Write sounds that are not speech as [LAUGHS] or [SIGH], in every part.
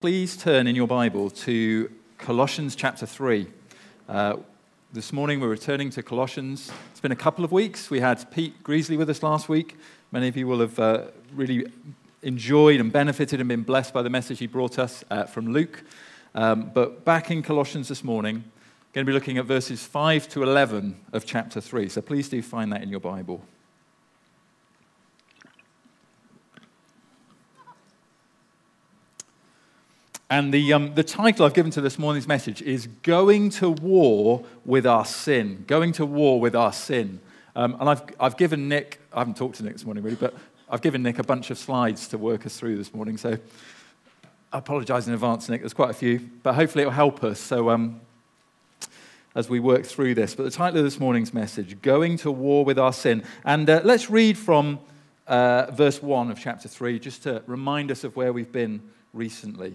Please turn in your Bible to Colossians chapter 3. Uh, this morning we're returning to Colossians. It's been a couple of weeks. We had Pete Greasley with us last week. Many of you will have uh, really enjoyed and benefited and been blessed by the message he brought us uh, from Luke. Um, but back in Colossians this morning, going to be looking at verses 5 to 11 of chapter 3. So please do find that in your Bible. And the, um, the title I've given to this morning's message is Going to War with Our Sin. Going to War with Our Sin. Um, and I've, I've given Nick, I haven't talked to Nick this morning really, but I've given Nick a bunch of slides to work us through this morning. So I apologize in advance, Nick. There's quite a few, but hopefully it'll help us. So um, as we work through this. But the title of this morning's message, Going to War with Our Sin. And uh, let's read from uh, verse 1 of chapter 3 just to remind us of where we've been recently.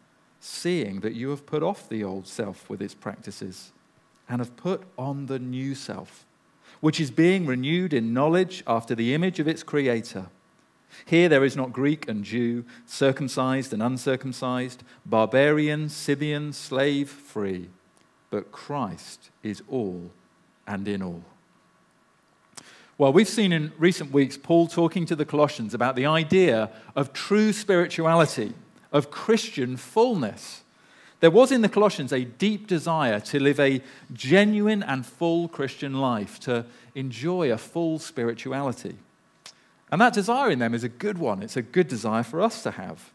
seeing that you have put off the old self with its practices and have put on the new self, which is being renewed in knowledge after the image of its creator. Here there is not Greek and Jew, circumcised and uncircumcised, barbarian, Scythian, slave, free, but Christ is all and in all. Well, we've seen in recent weeks Paul talking to the Colossians about the idea of true spirituality of Christian fullness. There was in the Colossians a deep desire to live a genuine and full Christian life, to enjoy a full spirituality. And that desire in them is a good one. It's a good desire for us to have.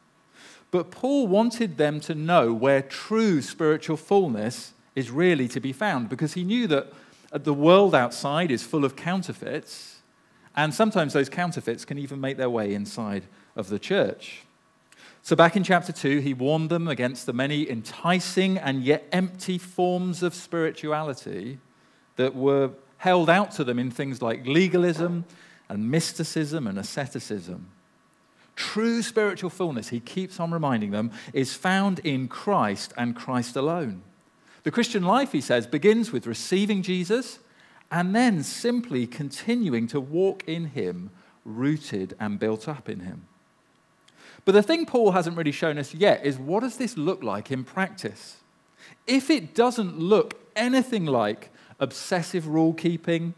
But Paul wanted them to know where true spiritual fullness is really to be found because he knew that the world outside is full of counterfeits, and sometimes those counterfeits can even make their way inside of the church. So, back in chapter 2, he warned them against the many enticing and yet empty forms of spirituality that were held out to them in things like legalism and mysticism and asceticism. True spiritual fullness, he keeps on reminding them, is found in Christ and Christ alone. The Christian life, he says, begins with receiving Jesus and then simply continuing to walk in him, rooted and built up in him. But the thing Paul hasn't really shown us yet is what does this look like in practice? If it doesn't look anything like obsessive rule keeping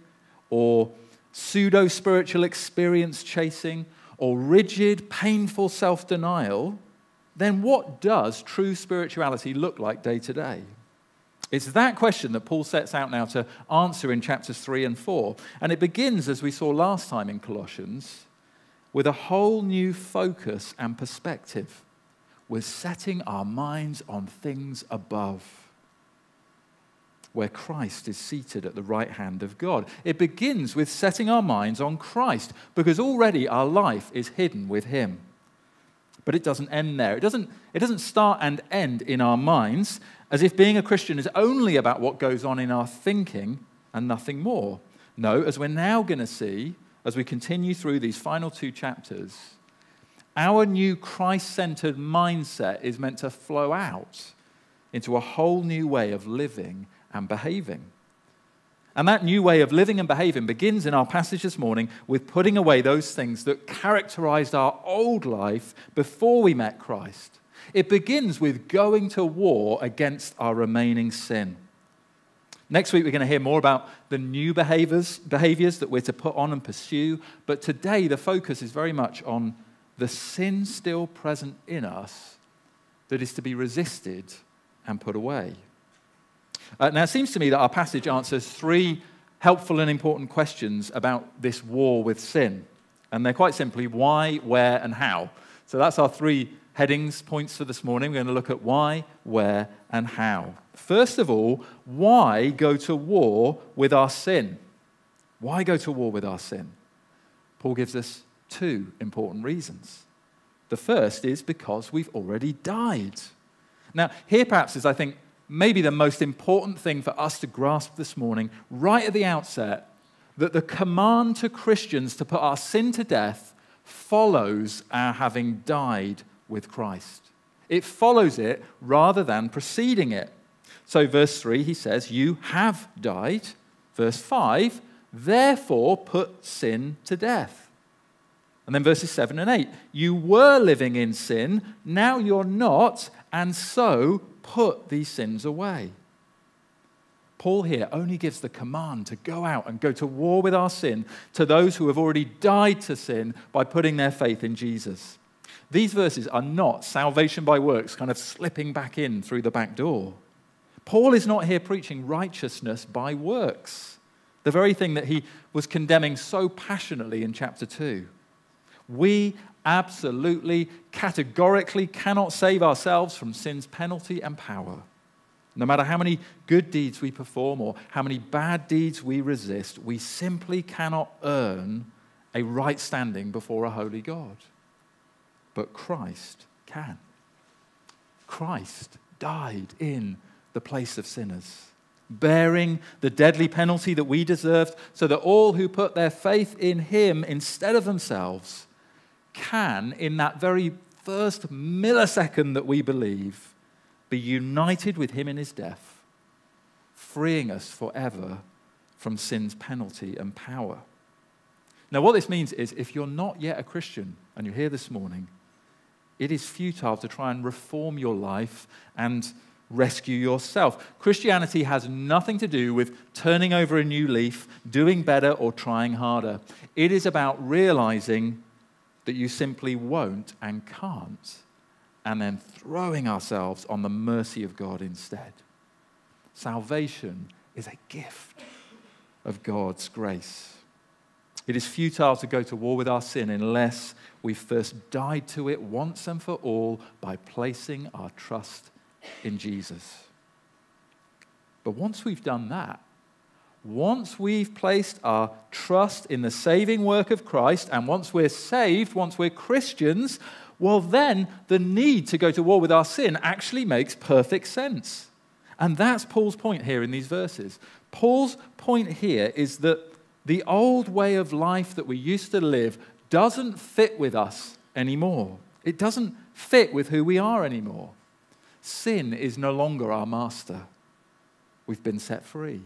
or pseudo spiritual experience chasing or rigid, painful self denial, then what does true spirituality look like day to day? It's that question that Paul sets out now to answer in chapters 3 and 4. And it begins, as we saw last time in Colossians, with a whole new focus and perspective. We're setting our minds on things above, where Christ is seated at the right hand of God. It begins with setting our minds on Christ, because already our life is hidden with Him. But it doesn't end there. It doesn't, it doesn't start and end in our minds, as if being a Christian is only about what goes on in our thinking and nothing more. No, as we're now going to see, as we continue through these final two chapters, our new Christ centered mindset is meant to flow out into a whole new way of living and behaving. And that new way of living and behaving begins in our passage this morning with putting away those things that characterized our old life before we met Christ. It begins with going to war against our remaining sin. Next week, we're going to hear more about the new behaviors, behaviors that we're to put on and pursue. But today, the focus is very much on the sin still present in us that is to be resisted and put away. Uh, now, it seems to me that our passage answers three helpful and important questions about this war with sin. And they're quite simply why, where, and how. So that's our three headings, points for this morning. We're going to look at why, where, and how. First of all, why go to war with our sin? Why go to war with our sin? Paul gives us two important reasons. The first is because we've already died. Now, here perhaps is, I think, maybe the most important thing for us to grasp this morning, right at the outset, that the command to Christians to put our sin to death follows our having died with Christ. It follows it rather than preceding it. So, verse 3, he says, You have died. Verse 5, therefore put sin to death. And then verses 7 and 8, You were living in sin, now you're not, and so put these sins away. Paul here only gives the command to go out and go to war with our sin to those who have already died to sin by putting their faith in Jesus. These verses are not salvation by works, kind of slipping back in through the back door. Paul is not here preaching righteousness by works, the very thing that he was condemning so passionately in chapter 2. We absolutely, categorically cannot save ourselves from sin's penalty and power. No matter how many good deeds we perform or how many bad deeds we resist, we simply cannot earn a right standing before a holy God. But Christ can. Christ died in the place of sinners, bearing the deadly penalty that we deserved, so that all who put their faith in him instead of themselves can, in that very first millisecond that we believe, be united with him in his death, freeing us forever from sin's penalty and power. Now, what this means is if you're not yet a Christian and you're here this morning, it is futile to try and reform your life and rescue yourself. Christianity has nothing to do with turning over a new leaf, doing better, or trying harder. It is about realizing that you simply won't and can't, and then throwing ourselves on the mercy of God instead. Salvation is a gift of God's grace. It is futile to go to war with our sin unless we first died to it once and for all by placing our trust in Jesus. But once we've done that, once we've placed our trust in the saving work of Christ, and once we're saved, once we're Christians, well, then the need to go to war with our sin actually makes perfect sense. And that's Paul's point here in these verses. Paul's point here is that the old way of life that we used to live doesn't fit with us anymore. It doesn't fit with who we are anymore. Sin is no longer our master. We've been set free.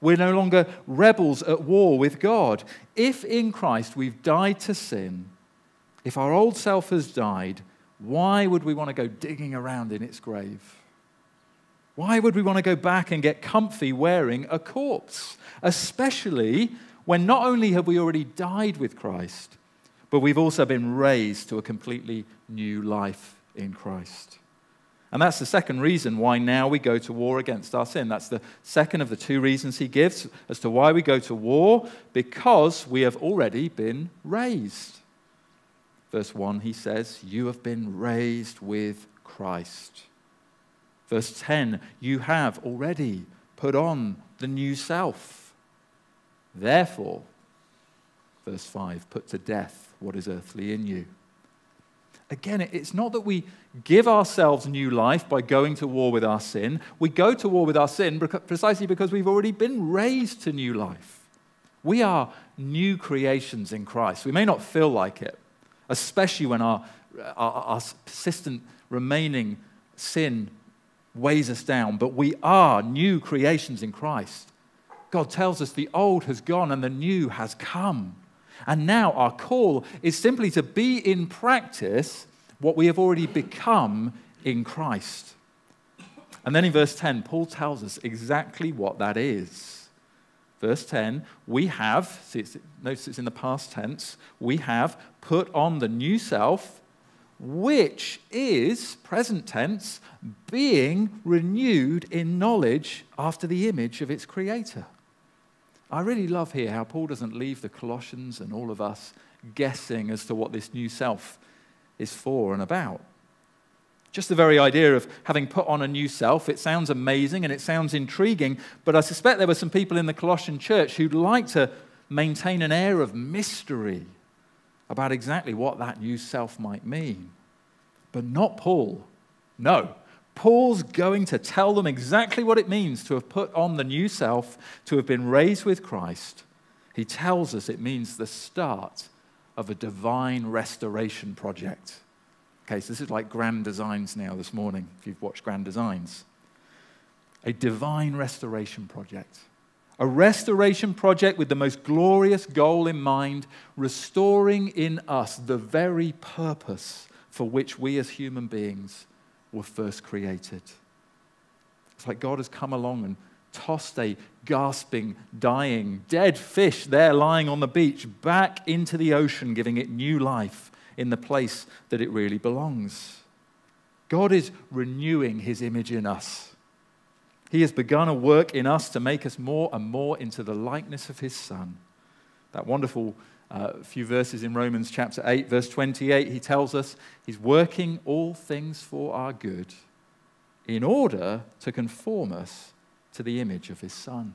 We're no longer rebels at war with God. If in Christ we've died to sin, if our old self has died, why would we want to go digging around in its grave? Why would we want to go back and get comfy wearing a corpse? Especially when not only have we already died with Christ, but we've also been raised to a completely new life in Christ. And that's the second reason why now we go to war against our sin. That's the second of the two reasons he gives as to why we go to war, because we have already been raised. Verse 1, he says, You have been raised with Christ. Verse 10, you have already put on the new self. Therefore, verse 5, put to death what is earthly in you. Again, it's not that we give ourselves new life by going to war with our sin. We go to war with our sin precisely because we've already been raised to new life. We are new creations in Christ. We may not feel like it, especially when our, our, our persistent remaining sin weighs us down, but we are new creations in Christ. God tells us the old has gone and the new has come. And now our call is simply to be in practice what we have already become in Christ. And then in verse 10, Paul tells us exactly what that is. Verse 10, we have, see it's, notice it's in the past tense, we have put on the new self, which is, present tense, being renewed in knowledge after the image of its creator. I really love here how Paul doesn't leave the Colossians and all of us guessing as to what this new self is for and about. Just the very idea of having put on a new self, it sounds amazing and it sounds intriguing, but I suspect there were some people in the Colossian church who'd like to maintain an air of mystery about exactly what that new self might mean. But not Paul. No. Paul's going to tell them exactly what it means to have put on the new self, to have been raised with Christ. He tells us it means the start of a divine restoration project. Okay, so this is like Grand Designs now this morning, if you've watched Grand Designs. A divine restoration project. A restoration project with the most glorious goal in mind, restoring in us the very purpose for which we as human beings were first created. It's like God has come along and tossed a gasping, dying, dead fish there lying on the beach back into the ocean, giving it new life in the place that it really belongs. God is renewing his image in us. He has begun a work in us to make us more and more into the likeness of his Son. That wonderful uh, few verses in Romans chapter 8, verse 28, he tells us he's working all things for our good in order to conform us to the image of his Son.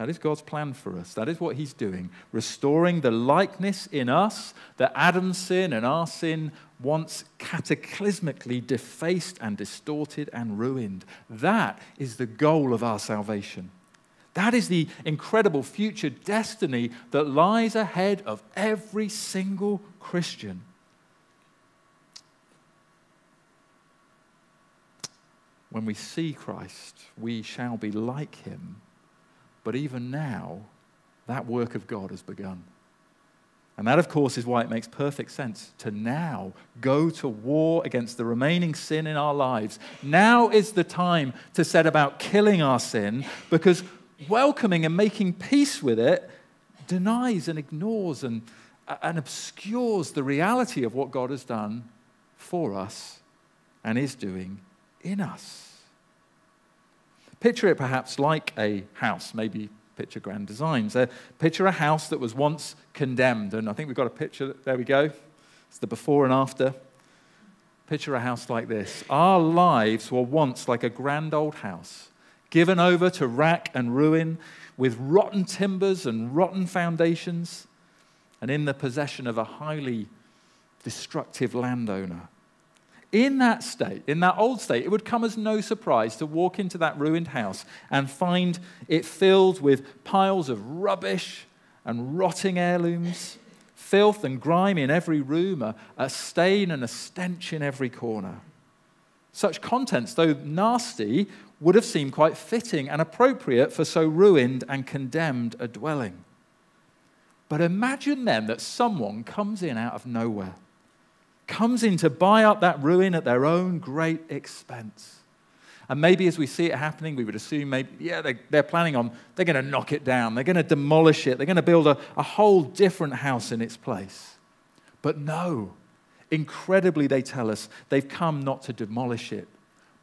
That is God's plan for us. That is what He's doing, restoring the likeness in us that Adam's sin and our sin once cataclysmically defaced and distorted and ruined. That is the goal of our salvation. That is the incredible future destiny that lies ahead of every single Christian. When we see Christ, we shall be like him but even now, that work of God has begun. And that, of course, is why it makes perfect sense to now go to war against the remaining sin in our lives. Now is the time to set about killing our sin because welcoming and making peace with it denies and ignores and, and obscures the reality of what God has done for us and is doing in us. Picture it perhaps like a house, maybe picture grand designs. Uh, picture a house that was once condemned, and I think we've got a picture, there we go. It's the before and after. Picture a house like this. Our lives were once like a grand old house, given over to rack and ruin, with rotten timbers and rotten foundations, and in the possession of a highly destructive landowner in that state, in that old state, it would come as no surprise to walk into that ruined house and find it filled with piles of rubbish and rotting heirlooms, filth and grime in every room, a, a stain and a stench in every corner. Such contents, though nasty, would have seemed quite fitting and appropriate for so ruined and condemned a dwelling. But imagine then that someone comes in out of nowhere comes in to buy up that ruin at their own great expense. And maybe as we see it happening, we would assume maybe, yeah, they, they're planning on, they're going to knock it down, they're going to demolish it, they're going to build a, a whole different house in its place. But no, incredibly, they tell us they've come not to demolish it,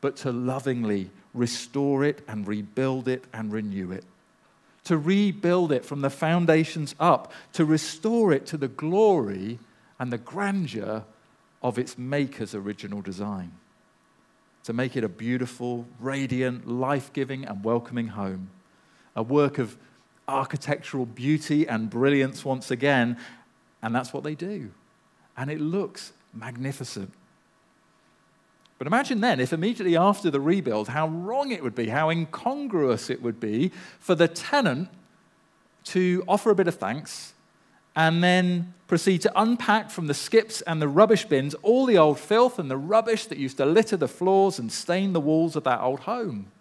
but to lovingly restore it and rebuild it and renew it. To rebuild it from the foundations up, to restore it to the glory and the grandeur of its maker's original design to make it a beautiful, radiant, life giving, and welcoming home. A work of architectural beauty and brilliance once again, and that's what they do. And it looks magnificent. But imagine then, if immediately after the rebuild, how wrong it would be, how incongruous it would be for the tenant to offer a bit of thanks and then proceed to unpack from the skips and the rubbish bins all the old filth and the rubbish that used to litter the floors and stain the walls of that old home.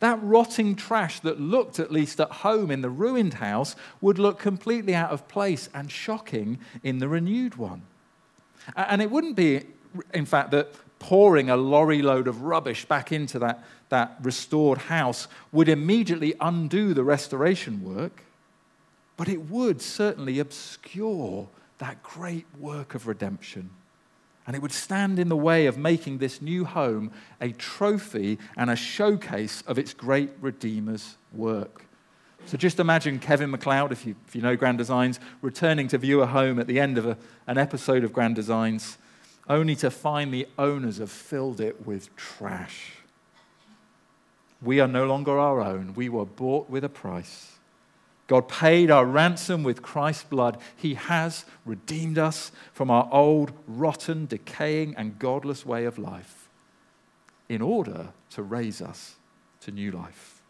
That rotting trash that looked at least at home in the ruined house would look completely out of place and shocking in the renewed one. And it wouldn't be, in fact, that pouring a lorry load of rubbish back into that, that restored house would immediately undo the restoration work but it would certainly obscure that great work of redemption. And it would stand in the way of making this new home a trophy and a showcase of its great Redeemer's work. So just imagine Kevin McCloud, if you, if you know Grand Designs, returning to view a home at the end of a, an episode of Grand Designs, only to find the owners have filled it with trash. We are no longer our own. We were bought with a price. God paid our ransom with Christ's blood. He has redeemed us from our old, rotten, decaying, and godless way of life in order to raise us to new life.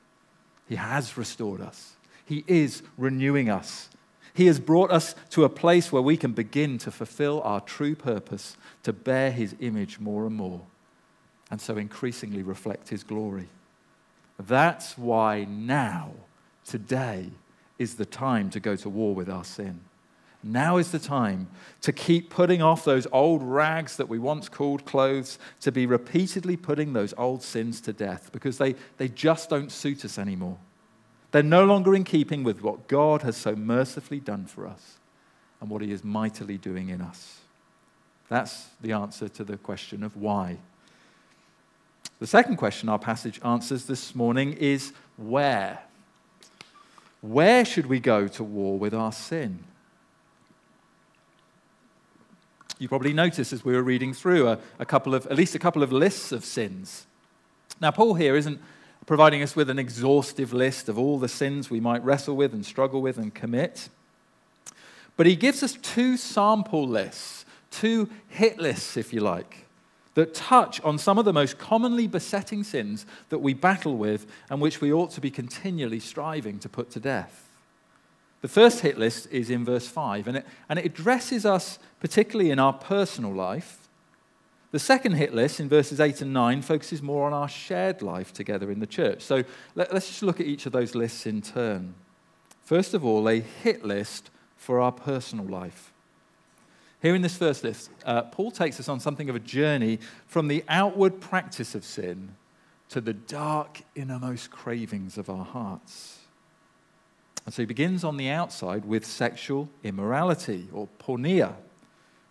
He has restored us, He is renewing us. He has brought us to a place where we can begin to fulfill our true purpose to bear His image more and more, and so increasingly reflect His glory. That's why now, today, is the time to go to war with our sin. Now is the time to keep putting off those old rags that we once called clothes, to be repeatedly putting those old sins to death because they, they just don't suit us anymore. They're no longer in keeping with what God has so mercifully done for us and what He is mightily doing in us. That's the answer to the question of why. The second question our passage answers this morning is where? Where should we go to war with our sin? You probably noticed as we were reading through a, a, couple of, at least a couple of lists of sins. Now, Paul here isn't providing us with an exhaustive list of all the sins we might wrestle with and struggle with and commit, but he gives us two sample lists, two hit lists, if you like that touch on some of the most commonly besetting sins that we battle with and which we ought to be continually striving to put to death. The first hit list is in verse 5, and it, and it addresses us particularly in our personal life. The second hit list in verses 8 and 9 focuses more on our shared life together in the church. So let, let's just look at each of those lists in turn. First of all, a hit list for our personal life. Here in this first list, uh, Paul takes us on something of a journey from the outward practice of sin to the dark innermost cravings of our hearts. And so he begins on the outside with sexual immorality or porneia,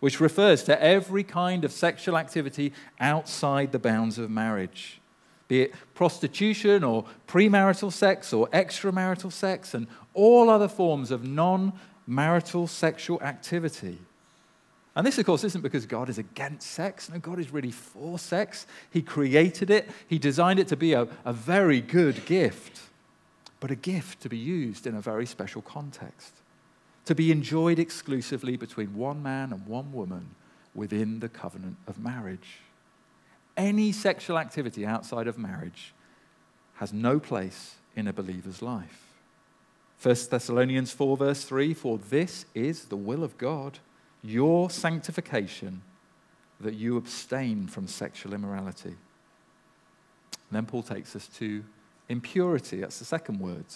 which refers to every kind of sexual activity outside the bounds of marriage, be it prostitution or premarital sex or extramarital sex and all other forms of non marital sexual activity. And this, of course, isn't because God is against sex. No, God is really for sex. He created it, He designed it to be a, a very good gift, but a gift to be used in a very special context, to be enjoyed exclusively between one man and one woman within the covenant of marriage. Any sexual activity outside of marriage has no place in a believer's life. 1 Thessalonians 4, verse 3 For this is the will of God your sanctification, that you abstain from sexual immorality. And then Paul takes us to impurity. That's the second word.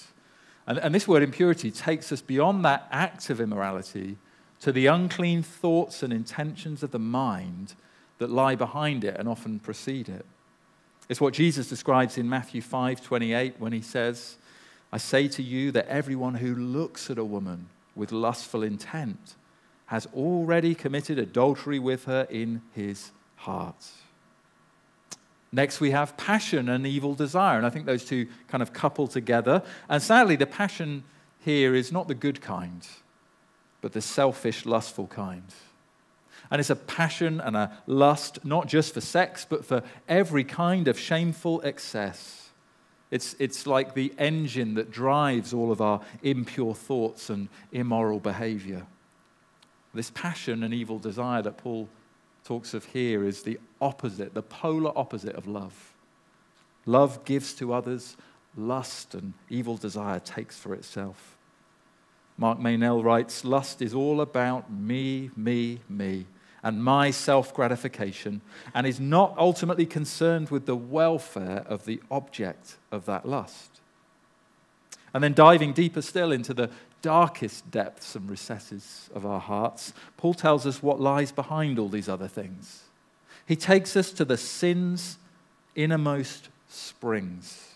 And, and this word impurity takes us beyond that act of immorality to the unclean thoughts and intentions of the mind that lie behind it and often precede it. It's what Jesus describes in Matthew 5 28 when he says, I say to you that everyone who looks at a woman with lustful intent has already committed adultery with her in his heart. Next, we have passion and evil desire. And I think those two kind of couple together. And sadly, the passion here is not the good kind, but the selfish, lustful kind. And it's a passion and a lust, not just for sex, but for every kind of shameful excess. It's, it's like the engine that drives all of our impure thoughts and immoral behavior. This passion and evil desire that Paul talks of here is the opposite, the polar opposite of love. Love gives to others, lust and evil desire takes for itself. Mark Meynell writes Lust is all about me, me, me, and my self gratification, and is not ultimately concerned with the welfare of the object of that lust. And then diving deeper still into the darkest depths and recesses of our hearts, Paul tells us what lies behind all these other things. He takes us to the sin's innermost springs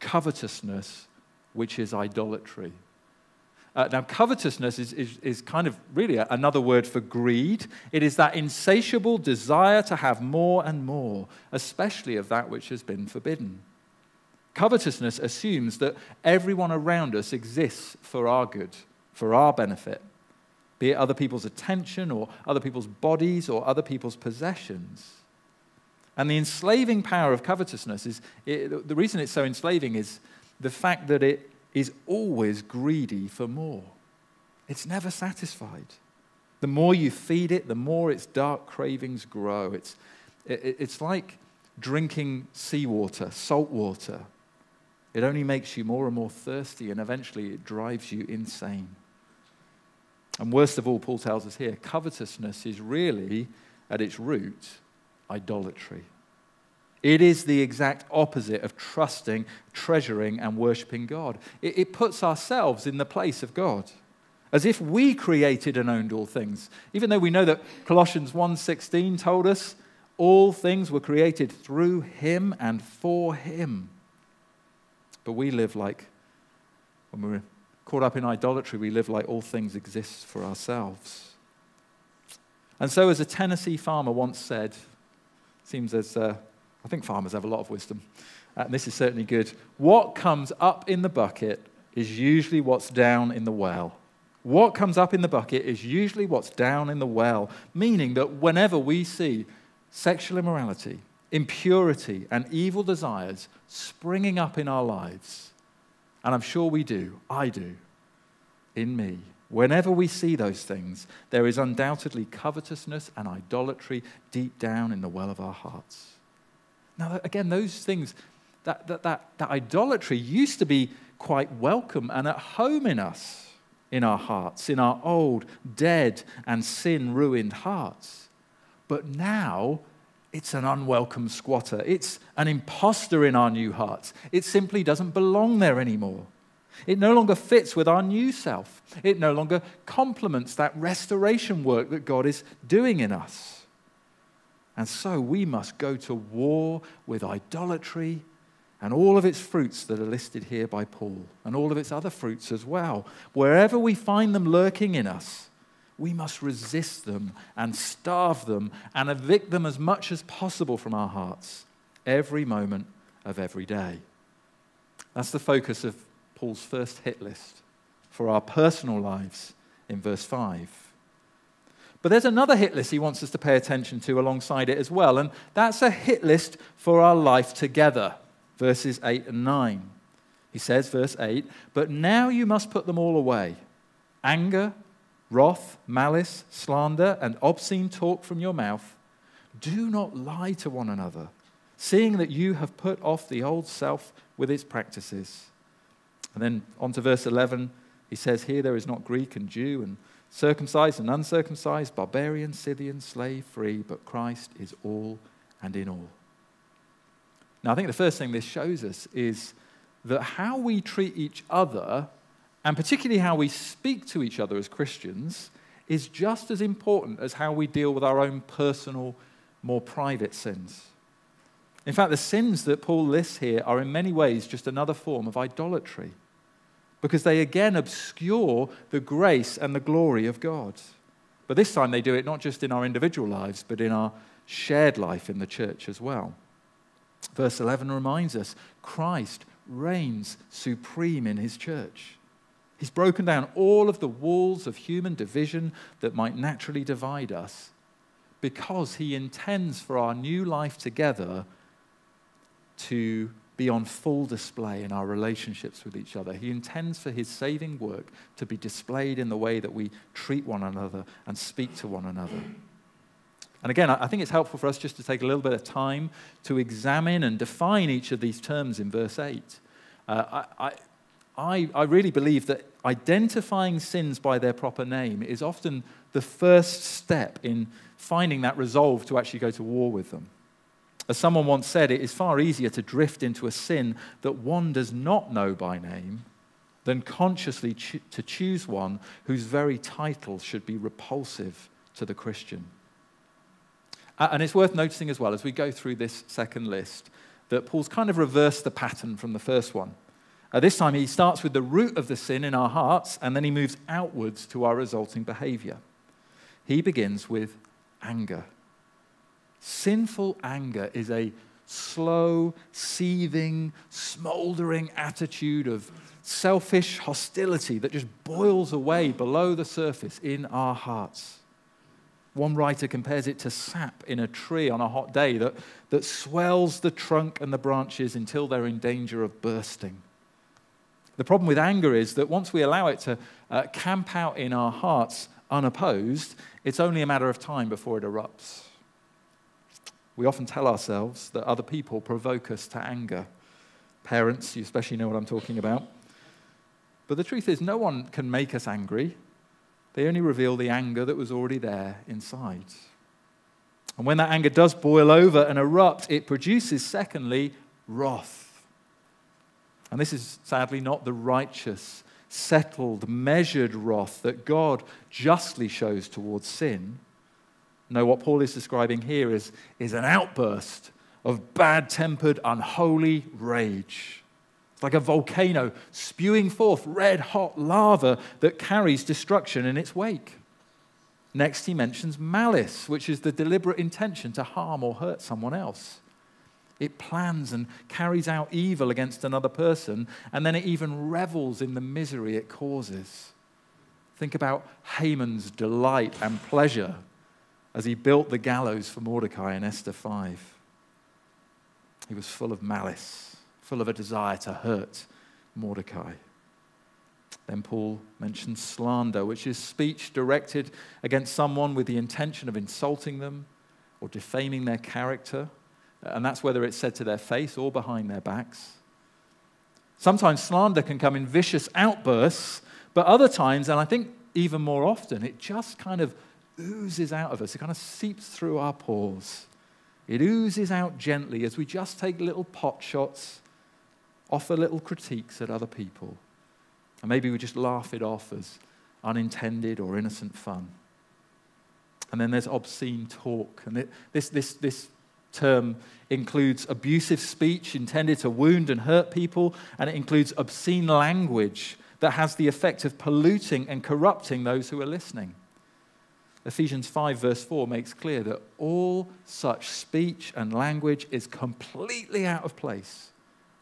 covetousness, which is idolatry. Uh, now, covetousness is, is, is kind of really another word for greed. It is that insatiable desire to have more and more, especially of that which has been forbidden. Covetousness assumes that everyone around us exists for our good, for our benefit, be it other people's attention or other people's bodies or other people's possessions. And the enslaving power of covetousness is it, the reason it's so enslaving is the fact that it is always greedy for more. It's never satisfied. The more you feed it, the more its dark cravings grow. It's, it, it's like drinking seawater, salt water. It only makes you more and more thirsty, and eventually it drives you insane. And worst of all, Paul tells us here covetousness is really, at its root, idolatry. It is the exact opposite of trusting, treasuring, and worshiping God. It, it, puts ourselves in the place of God, as if we created and owned all things. Even though we know that Colossians 1:16 told us all things were created through Him and for Him. But we live like, when we're caught up in idolatry, we live like all things exist for ourselves. And so, as a Tennessee farmer once said, seems as uh, I think farmers have a lot of wisdom, and this is certainly good. What comes up in the bucket is usually what's down in the well. What comes up in the bucket is usually what's down in the well, meaning that whenever we see sexual immorality, impurity, and evil desires springing up in our lives, and I'm sure we do, I do, in me, Whenever we see those things, there is undoubtedly covetousness and idolatry deep down in the well of our hearts. Now, again, those things, that, that, that, that idolatry used to be quite welcome and at home in us, in our hearts, in our old, dead, and sin ruined hearts. But now, it's an unwelcome squatter. It's an impostor in our new hearts. It simply doesn't belong there anymore. It no longer fits with our new self. It no longer complements that restoration work that God is doing in us. And so we must go to war with idolatry and all of its fruits that are listed here by Paul, and all of its other fruits as well. Wherever we find them lurking in us, we must resist them and starve them and evict them as much as possible from our hearts every moment of every day. That's the focus of Paul's first hit list for our personal lives in verse 5. But there's another hit list he wants us to pay attention to alongside it as well, and that's a hit list for our life together, verses 8 and 9. He says, verse 8, But now you must put them all away anger, wrath, malice, slander, and obscene talk from your mouth. Do not lie to one another, seeing that you have put off the old self with its practices and then on to verse 11, he says, Here there is not Greek and Jew, and circumcised and uncircumcised, barbarian, Scythian, slave, free, but Christ is all and in all. Now, I think the first thing this shows us is that how we treat each other, and particularly how we speak to each other as Christians, is just as important as how we deal with our own personal, more private sins. In fact, the sins that Paul lists here are in many ways just another form of idolatry because they again obscure the grace and the glory of God. But this time they do it not just in our individual lives, but in our shared life in the church as well. Verse 11 reminds us Christ reigns supreme in his church. He's broken down all of the walls of human division that might naturally divide us because he intends for our new life together to be on full display in our relationships with each other. He intends for his saving work to be displayed in the way that we treat one another and speak to one another. And again, I think it's helpful for us just to take a little bit of time to examine and define each of these terms in verse 8. Uh, I, I, I really believe that identifying sins by their proper name is often the first step in finding that resolve to actually go to war with them. As someone once said, it is far easier to drift into a sin that one does not know by name than consciously cho- to choose one whose very title should be repulsive to the Christian. And it's worth noticing as well, as we go through this second list, that Paul's kind of reversed the pattern from the first one. Uh, this time he starts with the root of the sin in our hearts and then he moves outwards to our resulting behavior. He begins with anger. Sinful anger is a slow, seething, smoldering attitude of selfish hostility that just boils away below the surface in our hearts. One writer compares it to sap in a tree on a hot day that, that swells the trunk and the branches until they're in danger of bursting. The problem with anger is that once we allow it to uh, camp out in our hearts unopposed, it's only a matter of time before it erupts. We often tell ourselves that other people provoke us to anger. Parents, you especially know what I'm talking about. But the truth is, no one can make us angry. They only reveal the anger that was already there inside. And when that anger does boil over and erupt, it produces, secondly, wrath. And this is sadly not the righteous, settled, measured wrath that God justly shows towards sin. No, what Paul is describing here is, is an outburst of bad tempered, unholy rage. It's like a volcano spewing forth red hot lava that carries destruction in its wake. Next, he mentions malice, which is the deliberate intention to harm or hurt someone else. It plans and carries out evil against another person, and then it even revels in the misery it causes. Think about Haman's delight and pleasure as he built the gallows for Mordecai in Esther 5. He was full of malice, full of a desire to hurt Mordecai. Then Paul mentions slander, which is speech directed against someone with the intention of insulting them or defaming their character. And that's whether it's said to their face or behind their backs. Sometimes slander can come in vicious outbursts, but other times, and I think even more often, it just kind of oozes out of us. It kind of seeps through our pores. It oozes out gently as we just take little pot shots, offer little critiques at other people. And maybe we just laugh it off as unintended or innocent fun. And then there's obscene talk. And this, this, this term includes abusive speech intended to wound and hurt people, and it includes obscene language that has the effect of polluting and corrupting those who are listening. Ephesians 5, verse 4 makes clear that all such speech and language is completely out of place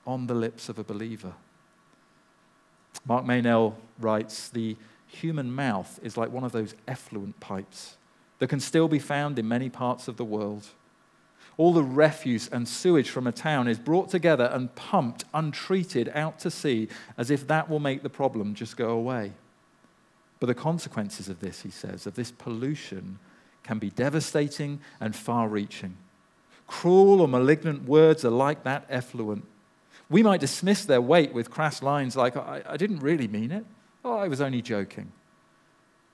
on the lips of a believer. Mark Meynell writes The human mouth is like one of those effluent pipes that can still be found in many parts of the world. All the refuse and sewage from a town is brought together and pumped untreated out to sea as if that will make the problem just go away. But the consequences of this, he says, of this pollution, can be devastating and far reaching. Cruel or malignant words are like that effluent. We might dismiss their weight with crass lines like, I, I didn't really mean it. Oh, I was only joking.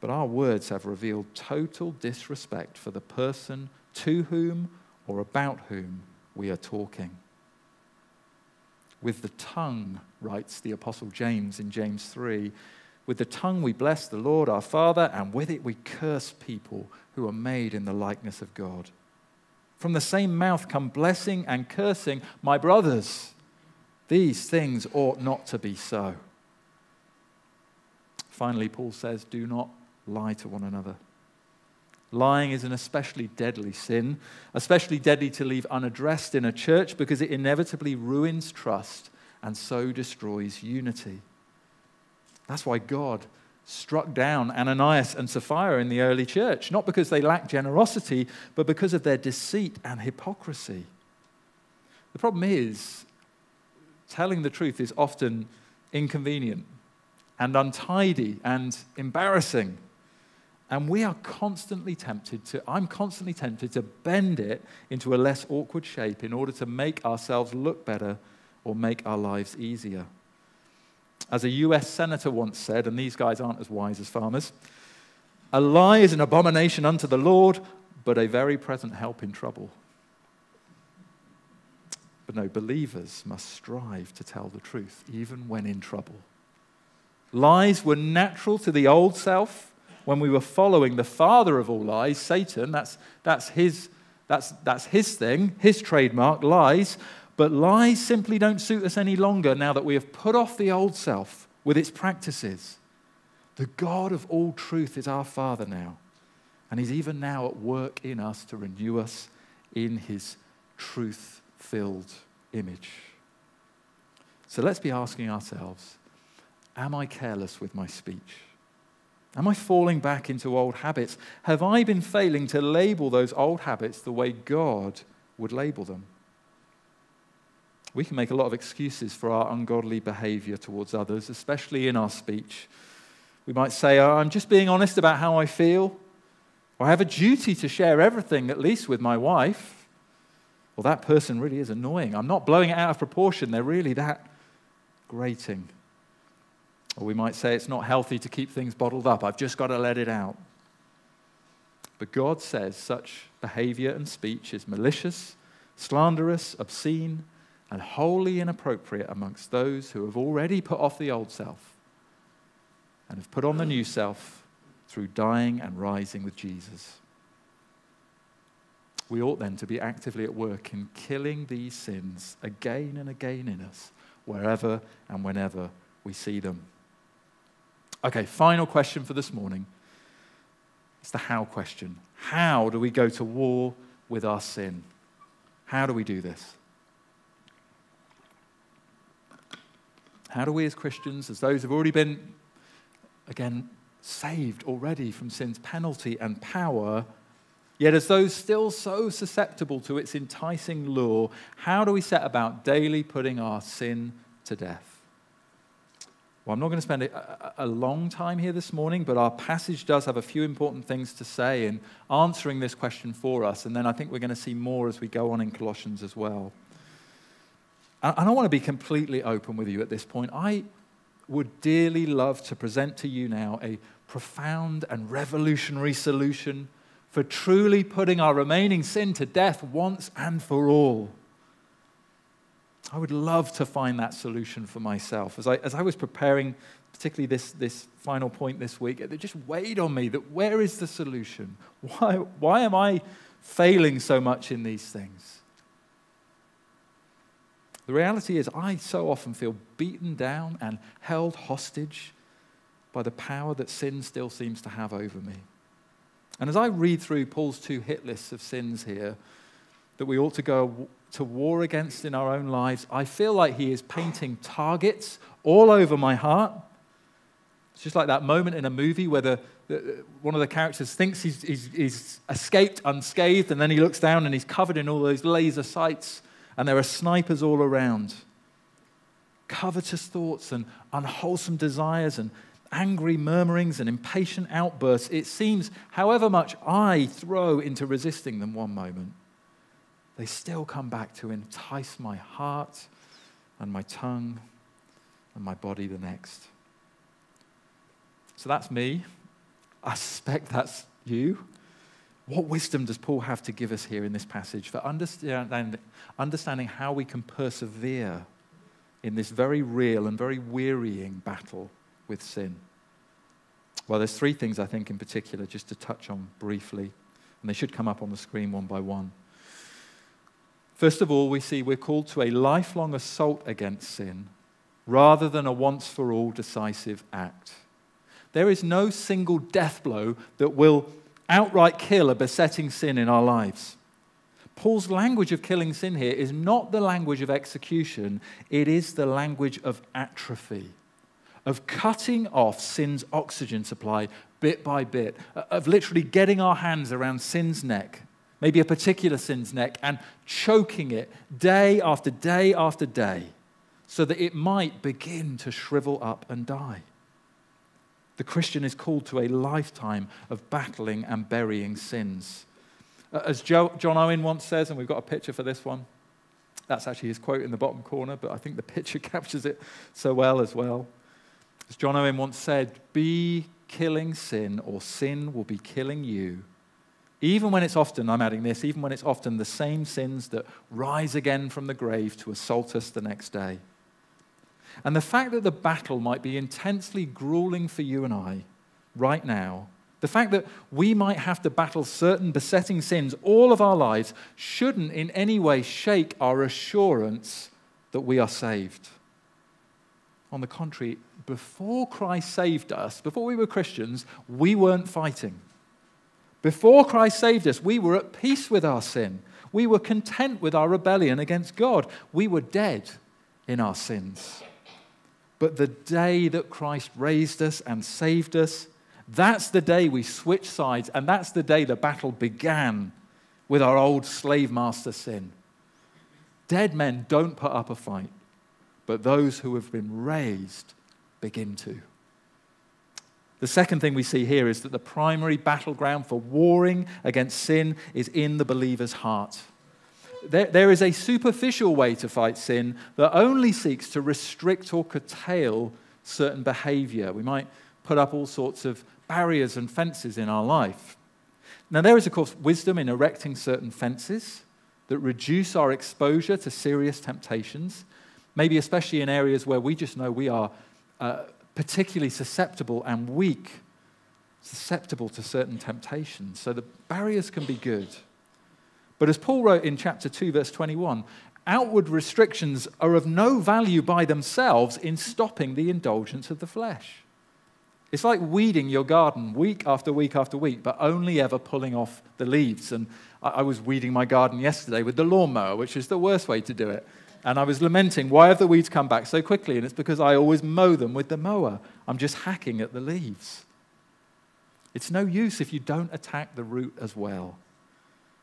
But our words have revealed total disrespect for the person to whom or about whom we are talking. With the tongue, writes the Apostle James in James 3, with the tongue we bless the Lord our Father, and with it we curse people who are made in the likeness of God. From the same mouth come blessing and cursing. My brothers, these things ought not to be so. Finally, Paul says, Do not lie to one another. Lying is an especially deadly sin, especially deadly to leave unaddressed in a church because it inevitably ruins trust and so destroys unity. That's why God struck down Ananias and Sapphira in the early church, not because they lacked generosity, but because of their deceit and hypocrisy. The problem is, telling the truth is often inconvenient and untidy and embarrassing. And we are constantly tempted to, I'm constantly tempted to bend it into a less awkward shape in order to make ourselves look better or make our lives easier. As a US senator once said, and these guys aren't as wise as farmers, a lie is an abomination unto the Lord, but a very present help in trouble. But no, believers must strive to tell the truth, even when in trouble. Lies were natural to the old self when we were following the father of all lies, Satan. That's, that's, his, that's, that's his thing, his trademark, lies. But lies simply don't suit us any longer now that we have put off the old self with its practices. The God of all truth is our Father now, and He's even now at work in us to renew us in His truth filled image. So let's be asking ourselves Am I careless with my speech? Am I falling back into old habits? Have I been failing to label those old habits the way God would label them? We can make a lot of excuses for our ungodly behavior towards others, especially in our speech. We might say, oh, I'm just being honest about how I feel. Or I have a duty to share everything, at least with my wife. Well, that person really is annoying. I'm not blowing it out of proportion. They're really that grating. Or we might say it's not healthy to keep things bottled up. I've just got to let it out. But God says such behavior and speech is malicious, slanderous, obscene, and wholly inappropriate amongst those who have already put off the old self and have put on the new self through dying and rising with Jesus. We ought then to be actively at work in killing these sins again and again in us, wherever and whenever we see them. Okay, final question for this morning. It's the how question. How do we go to war with our sin? How do we do this? How do we as Christians, as those who've already been, again, saved already from sin's penalty and power, yet as those still so susceptible to its enticing lure, how do we set about daily putting our sin to death? Well, I'm not going to spend a, a, long time here this morning, but our passage does have a few important things to say in answering this question for us. And then I think we're going to see more as we go on in Colossians as well. And I want to be completely open with you at this point. I would dearly love to present to you now a profound and revolutionary solution for truly putting our remaining sin to death once and for all. I would love to find that solution for myself. As I, as I was preparing, particularly this, this final point this week, it just weighed on me that where is the solution? Why, why am I failing so much in these things? The reality is, I so often feel beaten down and held hostage by the power that sin still seems to have over me. And as I read through Paul's two hit lists of sins here, that we ought to go to war against in our own lives, I feel like he is painting targets all over my heart. It's just like that moment in a movie where the, the one of the characters thinks he's, he's, he's escaped unscathed, and then he looks down and he's covered in all those laser sights, and there are snipers all around. Covetous thoughts and unwholesome desires and angry murmurings and impatient outbursts. It seems, however much I throw into resisting them one moment, they still come back to entice my heart and my tongue and my body the next. So that's me. I suspect that's you. What wisdom does Paul have to give us here in this passage for understanding, how we can persevere in this very real and very wearying battle with sin? Well, there's three things I think in particular just to touch on briefly, and they should come up on the screen one by one. First of all, we see we're called to a lifelong assault against sin rather than a once for all decisive act. There is no single death blow that will outright kill a besetting sin in our lives. Paul's language of killing sin here is not the language of execution, it is the language of atrophy, of cutting off sin's oxygen supply bit by bit, of literally getting our hands around sin's neck maybe a particular sin's neck, and choking it day after day after day so that it might begin to shrivel up and die. The Christian is called to a lifetime of battling and burying sins. Uh, as John Owen once says, and we've got a picture for this one, that's actually his quote in the bottom corner, but I think the [LAUGHS] picture captures it so well as well. As John Owen once said, be killing sin, or sin will be killing you even when it's often, I'm adding this, even when it's often the same sins that rise again from the grave to assault us the next day. And the fact that the battle might be intensely grueling for you and I right now The fact that we might have to battle certain besetting sins all of our lives shouldn't in any way shake our assurance that we are saved. On the contrary, before Christ saved us, before we were Christians, we weren't fighting. Before Christ saved us, we were at peace with our sin. We were content with our rebellion against God. We were dead in our sins. But the day that Christ raised us and saved us, that's the day we switched sides, and that's the day the battle began with our old slave master sin. Dead men don't put up a fight, but those who have been raised begin to. The second thing we see here is that the primary battleground for warring against sin is in the believer's heart. There, there is a superficial way to fight sin that only seeks to restrict or curtail certain behavior. We might put up all sorts of barriers and fences in our life. Now, there is, of course, wisdom in erecting certain fences that reduce our exposure to serious temptations, maybe especially in areas where we just know we are uh, particularly susceptible and weak, susceptible to certain temptations. So the barriers can be good. But as Paul wrote in chapter 2, verse 21, outward restrictions are of no value by themselves in stopping the indulgence of the flesh. It's like weeding your garden week after week after week, but only ever pulling off the leaves. And I was weeding my garden yesterday with the lawnmower, which is the worst way to do it. And I was lamenting, why have the weeds come back so quickly? And it's because I always mow them with the mower. I'm just hacking at the leaves. It's no use if you don't attack the root as well.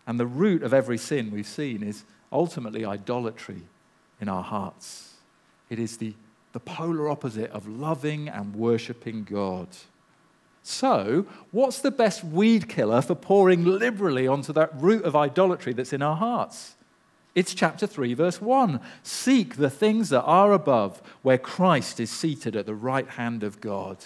And the root of every sin we've seen is ultimately idolatry in our hearts. It is the the polar opposite of loving and worshipping God. So, what's the best weed killer for pouring liberally onto that root of idolatry that's in our hearts? It's chapter 3, verse 1. Seek the things that are above, where Christ is seated at the right hand of God.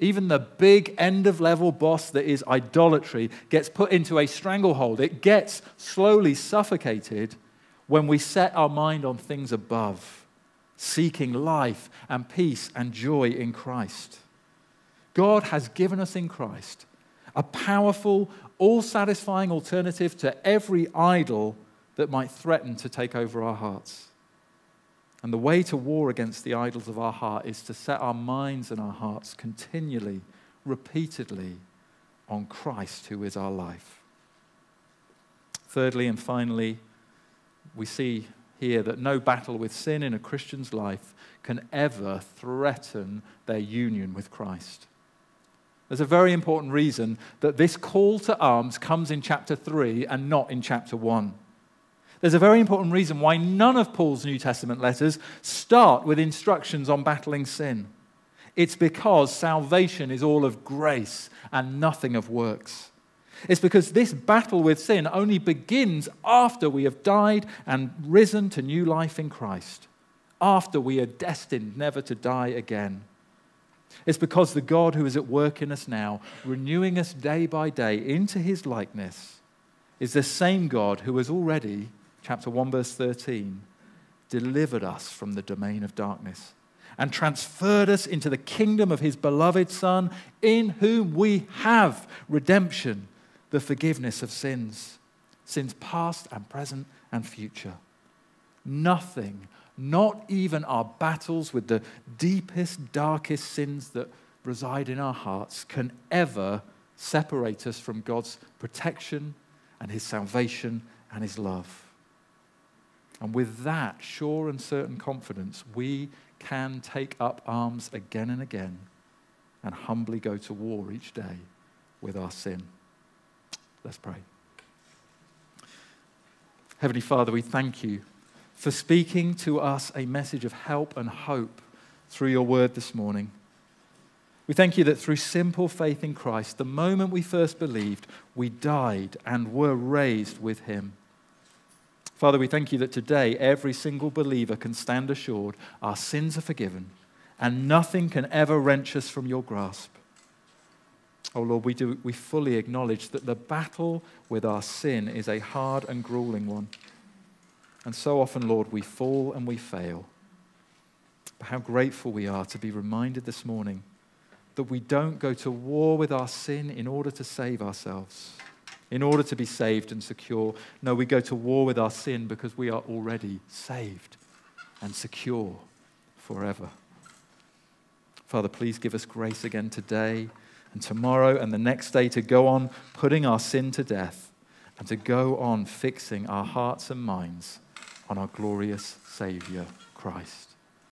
Even the big end of level boss that is idolatry gets put into a stranglehold. It gets slowly suffocated when we set our mind on things above seeking life and peace and joy in Christ. God has given us in Christ a powerful, all satisfying alternative to every idol that might threaten to take over our hearts. And the way to war against the idols of our heart is to set our minds and our hearts continually, repeatedly on Christ, who is our life. Thirdly and finally, we see here that no battle with sin in a Christian's life can ever threaten their union with Christ. There's a very important reason that this call to arms comes in chapter 3 and not in chapter 1. There's a very important reason why none of Paul's New Testament letters start with instructions on battling sin. It's because salvation is all of grace and nothing of works. It's because this battle with sin only begins after we have died and risen to new life in Christ, after we are destined never to die again. It's because the God who is at work in us now, renewing us day by day into his likeness, is the same God who has already, chapter 1, verse 13, delivered us from the domain of darkness and transferred us into the kingdom of his beloved Son, in whom we have redemption the forgiveness of sins, sins past and present and future. Nothing, not even our battles with the deepest, darkest sins that reside in our hearts, can ever separate us from God's protection and His salvation and His love. And with that sure and certain confidence, we can take up arms again and again and humbly go to war each day with our sin. Let's pray. Heavenly Father, we thank you for speaking to us a message of help and hope through your word this morning. We thank you that through simple faith in Christ, the moment we first believed, we died and were raised with him. Father, we thank you that today every single believer can stand assured our sins are forgiven and nothing can ever wrench us from your grasp. Oh Lord, we, do, we fully acknowledge that the battle with our sin is a hard and grueling one. And so often, Lord, we fall and we fail. But how grateful we are to be reminded this morning that we don't go to war with our sin in order to save ourselves, in order to be saved and secure. No, we go to war with our sin because we are already saved and secure forever. Father, please give us grace again today and tomorrow and the next day to go on putting our sin to death and to go on fixing our hearts and minds on our glorious Savior, Christ.